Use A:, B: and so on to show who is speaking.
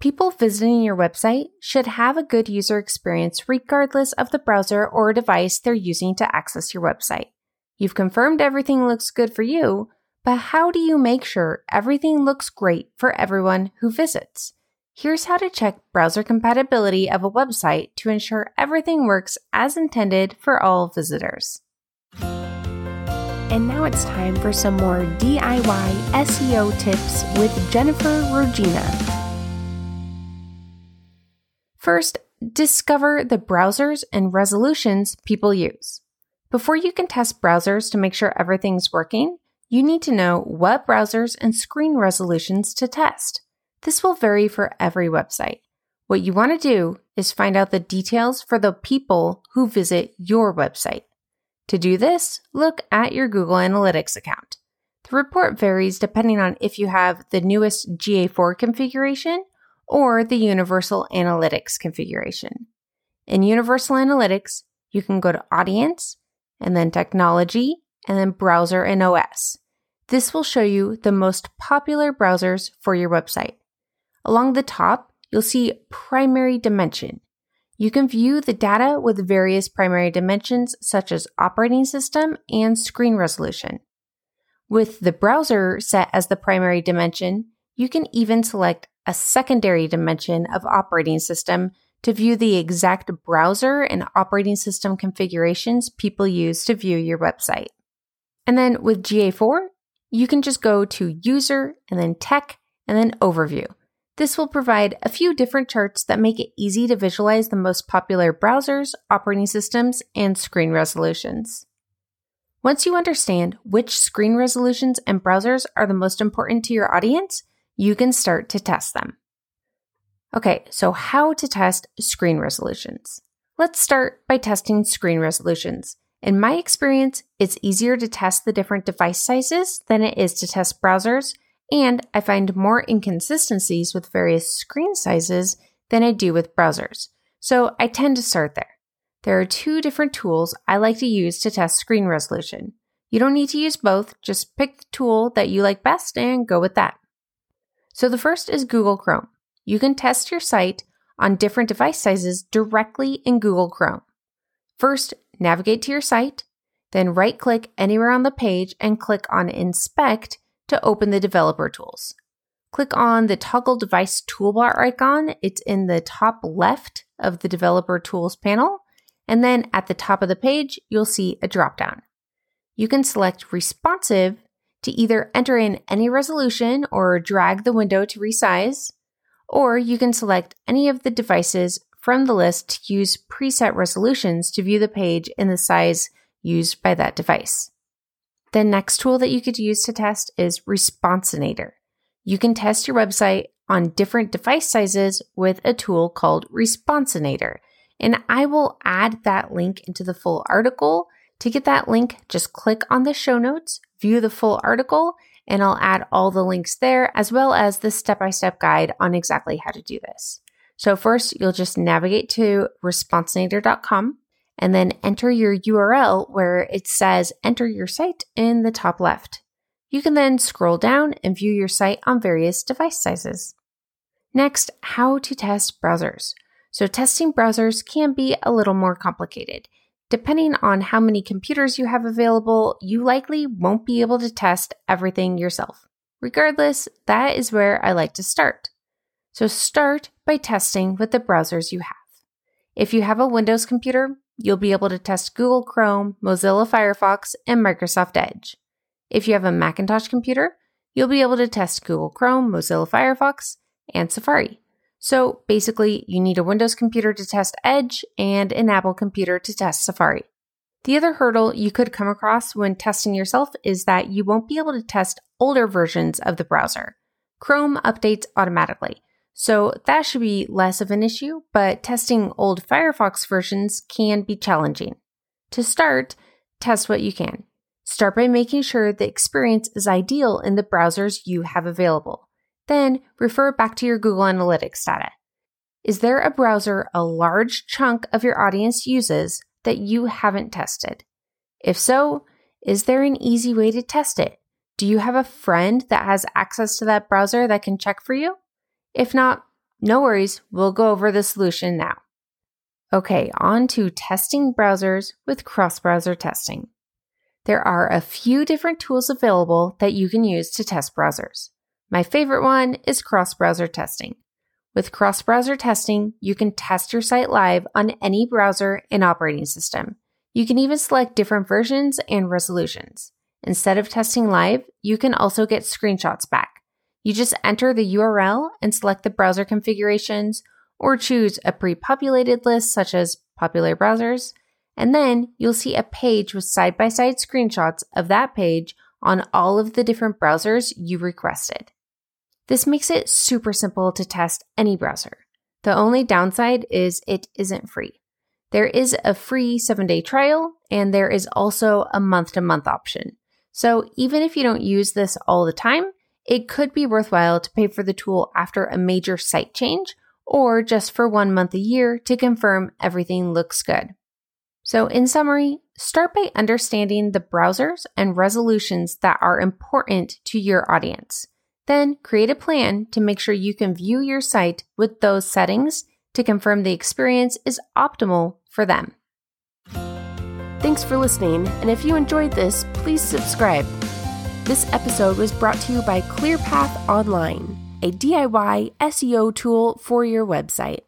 A: People visiting your website should have a good user experience regardless of the browser or device they're using to access your website. You've confirmed everything looks good for you, but how do you make sure everything looks great for everyone who visits? Here's how to check browser compatibility of a website to ensure everything works as intended for all visitors.
B: And now it's time for some more DIY SEO tips with Jennifer Regina.
A: First, discover the browsers and resolutions people use. Before you can test browsers to make sure everything's working, you need to know what browsers and screen resolutions to test. This will vary for every website. What you want to do is find out the details for the people who visit your website. To do this, look at your Google Analytics account. The report varies depending on if you have the newest GA4 configuration or the Universal Analytics configuration. In Universal Analytics, you can go to Audience, and then Technology, and then Browser and OS. This will show you the most popular browsers for your website. Along the top, you'll see Primary Dimension. You can view the data with various primary dimensions such as operating system and screen resolution. With the browser set as the primary dimension, you can even select a secondary dimension of operating system to view the exact browser and operating system configurations people use to view your website. And then with GA4, you can just go to User and then Tech and then Overview. This will provide a few different charts that make it easy to visualize the most popular browsers, operating systems, and screen resolutions. Once you understand which screen resolutions and browsers are the most important to your audience, you can start to test them. Okay, so how to test screen resolutions. Let's start by testing screen resolutions. In my experience, it's easier to test the different device sizes than it is to test browsers, and I find more inconsistencies with various screen sizes than I do with browsers. So I tend to start there. There are two different tools I like to use to test screen resolution. You don't need to use both, just pick the tool that you like best and go with that. So the first is Google Chrome. You can test your site on different device sizes directly in Google Chrome. First, navigate to your site, then right click anywhere on the page and click on Inspect to open the developer tools. Click on the toggle device toolbar icon. It's in the top left of the developer tools panel. And then at the top of the page, you'll see a dropdown. You can select responsive to either enter in any resolution or drag the window to resize, or you can select any of the devices from the list to use preset resolutions to view the page in the size used by that device. The next tool that you could use to test is Responsinator. You can test your website on different device sizes with a tool called Responsinator, and I will add that link into the full article. To get that link, just click on the show notes view the full article, and I'll add all the links there as well as the step by step guide on exactly how to do this. So, first, you'll just navigate to responsinator.com and then enter your URL where it says enter your site in the top left. You can then scroll down and view your site on various device sizes. Next, how to test browsers. So, testing browsers can be a little more complicated. Depending on how many computers you have available, you likely won't be able to test everything yourself. Regardless, that is where I like to start. So start by testing with the browsers you have. If you have a Windows computer, you'll be able to test Google Chrome, Mozilla Firefox, and Microsoft Edge. If you have a Macintosh computer, you'll be able to test Google Chrome, Mozilla Firefox, and Safari. So basically, you need a Windows computer to test Edge and an Apple computer to test Safari. The other hurdle you could come across when testing yourself is that you won't be able to test older versions of the browser. Chrome updates automatically, so that should be less of an issue, but testing old Firefox versions can be challenging. To start, test what you can. Start by making sure the experience is ideal in the browsers you have available. Then refer back to your Google Analytics data. Is there a browser a large chunk of your audience uses that you haven't tested? If so, is there an easy way to test it? Do you have a friend that has access to that browser that can check for you? If not, no worries, we'll go over the solution now. Okay, on to testing browsers with cross browser testing. There are a few different tools available that you can use to test browsers. My favorite one is cross browser testing. With cross browser testing, you can test your site live on any browser and operating system. You can even select different versions and resolutions. Instead of testing live, you can also get screenshots back. You just enter the URL and select the browser configurations or choose a pre populated list such as popular browsers, and then you'll see a page with side by side screenshots of that page on all of the different browsers you requested. This makes it super simple to test any browser. The only downside is it isn't free. There is a free seven day trial, and there is also a month to month option. So even if you don't use this all the time, it could be worthwhile to pay for the tool after a major site change or just for one month a year to confirm everything looks good. So, in summary, start by understanding the browsers and resolutions that are important to your audience. Then create a plan to make sure you can view your site with those settings to confirm the experience is optimal for them.
B: Thanks for listening, and if you enjoyed this, please subscribe. This episode was brought to you by ClearPath Online, a DIY SEO tool for your website.